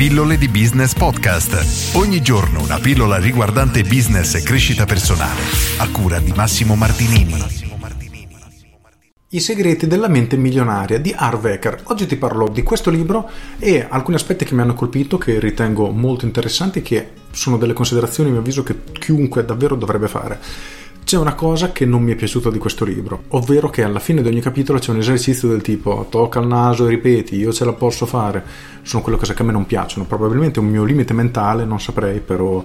Pillole di Business Podcast. Ogni giorno una pillola riguardante business e crescita personale. A cura di Massimo Martinini. I segreti della mente milionaria di Harv Eker. Oggi ti parlo di questo libro e alcuni aspetti che mi hanno colpito, che ritengo molto interessanti, che sono delle considerazioni a mio avviso che chiunque davvero dovrebbe fare. C'è una cosa che non mi è piaciuta di questo libro, ovvero che alla fine di ogni capitolo c'è un esercizio del tipo tocca il naso e ripeti, io ce la posso fare. Sono quelle cose che a me non piacciono, probabilmente un mio limite mentale, non saprei, però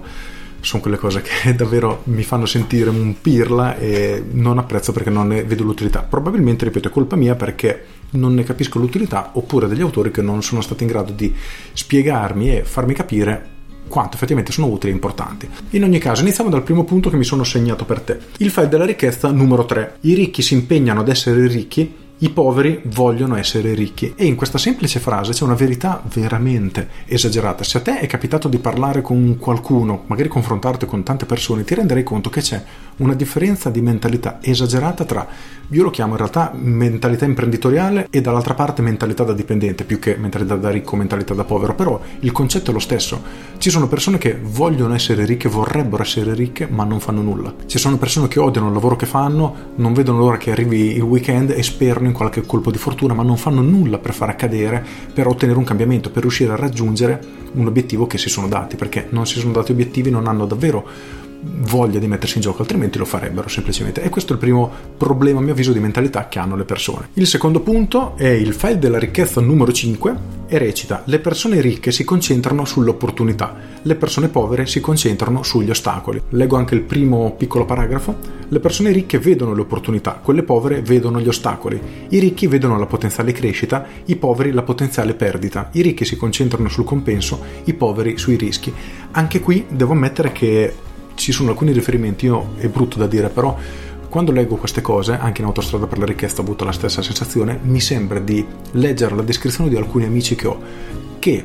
sono quelle cose che davvero mi fanno sentire un pirla e non apprezzo perché non ne vedo l'utilità. Probabilmente, ripeto, è colpa mia perché non ne capisco l'utilità oppure degli autori che non sono stati in grado di spiegarmi e farmi capire quanto effettivamente sono utili e importanti. In ogni caso, iniziamo dal primo punto che mi sono segnato per te. Il file della ricchezza numero 3. I ricchi si impegnano ad essere ricchi i poveri vogliono essere ricchi e in questa semplice frase c'è una verità veramente esagerata. Se a te è capitato di parlare con qualcuno, magari confrontarti con tante persone, ti renderai conto che c'è una differenza di mentalità esagerata tra, io lo chiamo in realtà mentalità imprenditoriale e dall'altra parte mentalità da dipendente, più che mentalità da ricco, mentalità da povero, però il concetto è lo stesso. Ci sono persone che vogliono essere ricche, vorrebbero essere ricche, ma non fanno nulla. Ci sono persone che odiano il lavoro che fanno, non vedono l'ora che arrivi il weekend e sperano in qualche colpo di fortuna, ma non fanno nulla per far accadere, per ottenere un cambiamento, per riuscire a raggiungere un obiettivo che si sono dati, perché non si sono dati obiettivi, non hanno davvero voglia di mettersi in gioco, altrimenti lo farebbero semplicemente. E questo è il primo problema, a mio avviso, di mentalità che hanno le persone. Il secondo punto è il file della ricchezza numero 5 e recita: Le persone ricche si concentrano sulle opportunità, le persone povere si concentrano sugli ostacoli. Leggo anche il primo piccolo paragrafo. Le persone ricche vedono le opportunità, quelle povere vedono gli ostacoli. I ricchi vedono la potenziale crescita, i poveri la potenziale perdita. I ricchi si concentrano sul compenso, i poveri sui rischi. Anche qui devo ammettere che ci sono alcuni riferimenti, io è brutto da dire, però quando leggo queste cose, anche in autostrada per la richiesta ho avuto la stessa sensazione, mi sembra di leggere la descrizione di alcuni amici che ho, che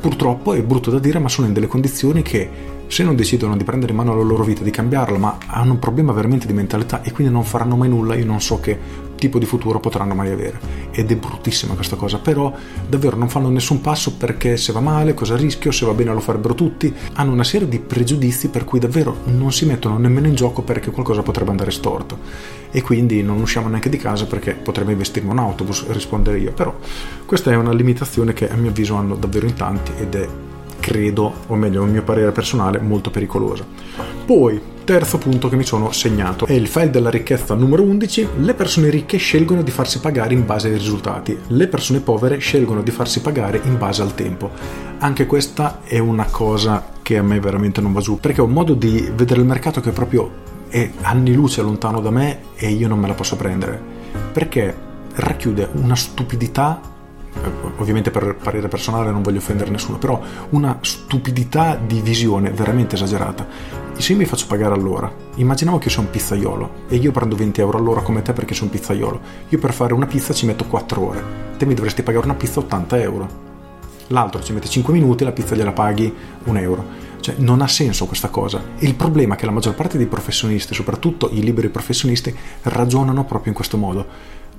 purtroppo è brutto da dire, ma sono in delle condizioni che se non decidono di prendere in mano la loro vita, di cambiarla, ma hanno un problema veramente di mentalità e quindi non faranno mai nulla, io non so che tipo di futuro potranno mai avere. Ed è bruttissima questa cosa, però davvero non fanno nessun passo perché se va male, cosa rischio, se va bene lo farebbero tutti. Hanno una serie di pregiudizi per cui davvero non si mettono nemmeno in gioco perché qualcosa potrebbe andare storto. E quindi non usciamo neanche di casa perché potremmo investirmi un autobus, rispondere io. Però questa è una limitazione che a mio avviso hanno davvero in tanti ed è credo, o meglio, un mio parere personale, molto pericolosa. Poi, terzo punto che mi sono segnato è il file della ricchezza numero 11. Le persone ricche scelgono di farsi pagare in base ai risultati, le persone povere scelgono di farsi pagare in base al tempo. Anche questa è una cosa che a me veramente non va giù, perché ho un modo di vedere il mercato che proprio è anni luce lontano da me e io non me la posso prendere, perché racchiude una stupidità ovviamente per parere personale non voglio offendere nessuno, però una stupidità di visione veramente esagerata. Se io mi faccio pagare all'ora, immaginiamo che sono un pizzaiolo e io prendo 20 euro all'ora come te perché sono un pizzaiolo, io per fare una pizza ci metto 4 ore, te mi dovresti pagare una pizza 80 euro. L'altro ci mette 5 minuti e la pizza gliela paghi 1 euro. Cioè, non ha senso questa cosa. E il problema è che la maggior parte dei professionisti, soprattutto i liberi professionisti, ragionano proprio in questo modo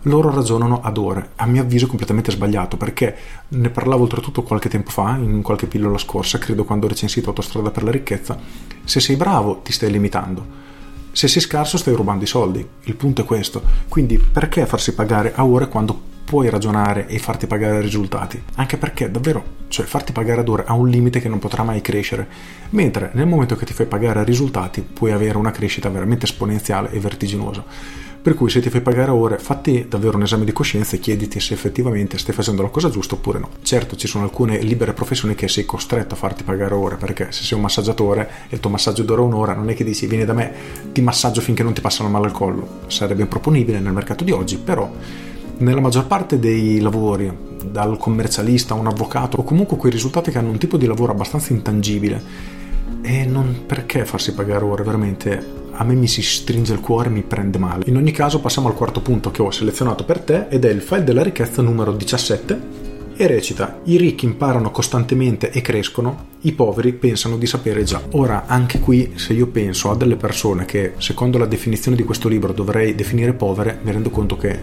loro ragionano ad ore, a mio avviso completamente sbagliato, perché ne parlavo oltretutto qualche tempo fa, in qualche pillola scorsa, credo quando ho recensito Autostrada per la ricchezza, se sei bravo ti stai limitando, se sei scarso stai rubando i soldi, il punto è questo, quindi perché farsi pagare a ore quando puoi ragionare e farti pagare risultati, anche perché davvero, cioè farti pagare ad ore ha un limite che non potrà mai crescere, mentre nel momento che ti fai pagare a risultati puoi avere una crescita veramente esponenziale e vertiginosa. Per cui se ti fai pagare ore, fatti davvero un esame di coscienza e chiediti se effettivamente stai facendo la cosa giusta oppure no. Certo, ci sono alcune libere professioni che sei costretto a farti pagare ore, perché se sei un massaggiatore e il tuo massaggio dura un'ora, non è che dici vieni da me, ti massaggio finché non ti passano male al collo. Sarebbe improponibile nel mercato di oggi, però nella maggior parte dei lavori, dal commercialista a un avvocato, o comunque quei risultati che hanno un tipo di lavoro abbastanza intangibile, e non perché farsi pagare ore, veramente a me mi si stringe il cuore mi prende male. In ogni caso passiamo al quarto punto che ho selezionato per te ed è il file della ricchezza numero 17 e recita i ricchi imparano costantemente e crescono, i poveri pensano di sapere già. Ora, anche qui, se io penso a delle persone che, secondo la definizione di questo libro, dovrei definire povere, mi rendo conto che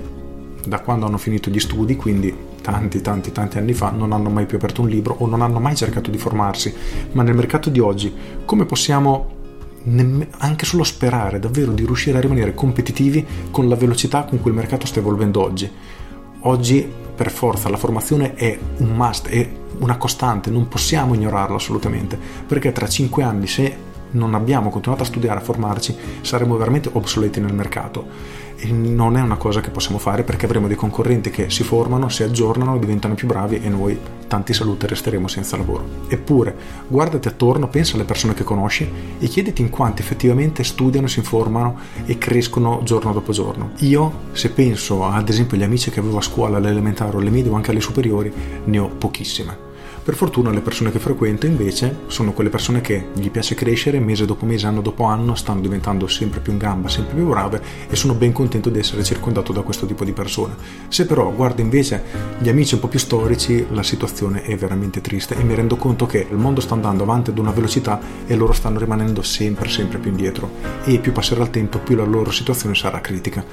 da quando hanno finito gli studi, quindi tanti tanti tanti anni fa non hanno mai più aperto un libro o non hanno mai cercato di formarsi, ma nel mercato di oggi come possiamo anche solo sperare davvero di riuscire a rimanere competitivi con la velocità con cui il mercato sta evolvendo oggi? Oggi per forza la formazione è un must, è una costante, non possiamo ignorarla assolutamente, perché tra cinque anni se non abbiamo continuato a studiare, a formarci, saremo veramente obsoleti nel mercato e non è una cosa che possiamo fare perché avremo dei concorrenti che si formano, si aggiornano, diventano più bravi e noi tanti saluti resteremo senza lavoro. Eppure, guardati attorno, pensa alle persone che conosci e chiediti in quanti effettivamente studiano, si informano e crescono giorno dopo giorno. Io, se penso ad esempio agli amici che avevo a scuola, all'elementare o alle medie o anche alle superiori, ne ho pochissime per fortuna le persone che frequento invece sono quelle persone che gli piace crescere mese dopo mese, anno dopo anno, stanno diventando sempre più in gamba, sempre più brave e sono ben contento di essere circondato da questo tipo di persone. Se però guardo invece gli amici un po' più storici, la situazione è veramente triste e mi rendo conto che il mondo sta andando avanti ad una velocità e loro stanno rimanendo sempre sempre più indietro e più passerà il tempo più la loro situazione sarà critica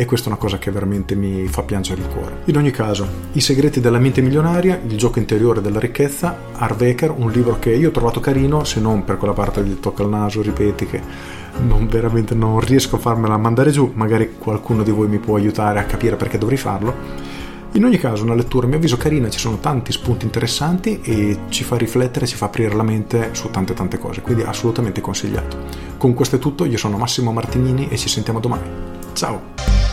e questa è una cosa che veramente mi fa piangere il cuore. In ogni caso, I segreti della mente milionaria, il gioco interiore della ricchezza, Harvecker, un libro che io ho trovato carino, se non per quella parte del tocca al naso, ripeti che non veramente non riesco a farmela mandare giù, magari qualcuno di voi mi può aiutare a capire perché dovrei farlo. In ogni caso, una lettura a mio avviso carina, ci sono tanti spunti interessanti e ci fa riflettere, ci fa aprire la mente su tante tante cose, quindi assolutamente consigliato. Con questo è tutto, io sono Massimo Martinini e ci sentiamo domani. Ciao!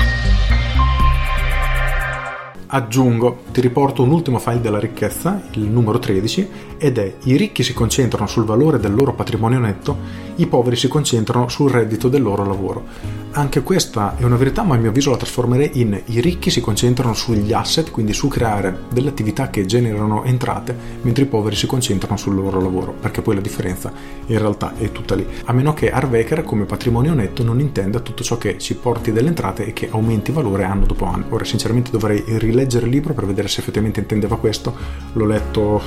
Aggiungo, ti riporto un ultimo file della ricchezza, il numero 13, ed è i ricchi si concentrano sul valore del loro patrimonio netto, i poveri si concentrano sul reddito del loro lavoro. Anche questa è una verità, ma a mio avviso la trasformerei in i ricchi si concentrano sugli asset, quindi su creare delle attività che generano entrate, mentre i poveri si concentrano sul loro lavoro, perché poi la differenza in realtà è tutta lì. A meno che Harvecker come patrimonio netto non intenda tutto ciò che ci porti delle entrate e che aumenti valore anno dopo anno. Ora sinceramente dovrei rileggere il libro per vedere se effettivamente intendeva questo. L'ho letto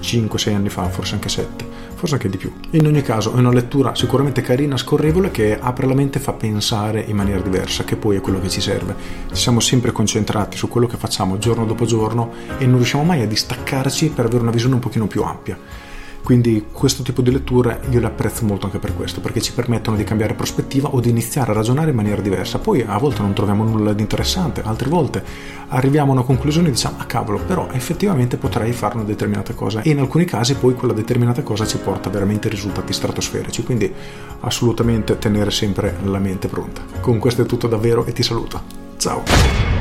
5-6 anni fa, forse anche 7 forse anche di più. In ogni caso è una lettura sicuramente carina, scorrevole, che apre la mente e fa pensare in maniera diversa, che poi è quello che ci serve. Ci siamo sempre concentrati su quello che facciamo giorno dopo giorno e non riusciamo mai a distaccarci per avere una visione un pochino più ampia. Quindi questo tipo di letture io le apprezzo molto anche per questo, perché ci permettono di cambiare prospettiva o di iniziare a ragionare in maniera diversa. Poi a volte non troviamo nulla di interessante, altre volte arriviamo a una conclusione e diciamo ah cavolo, però effettivamente potrei fare una determinata cosa e in alcuni casi poi quella determinata cosa ci porta veramente risultati stratosferici, quindi assolutamente tenere sempre la mente pronta. Con questo è tutto davvero e ti saluto. Ciao!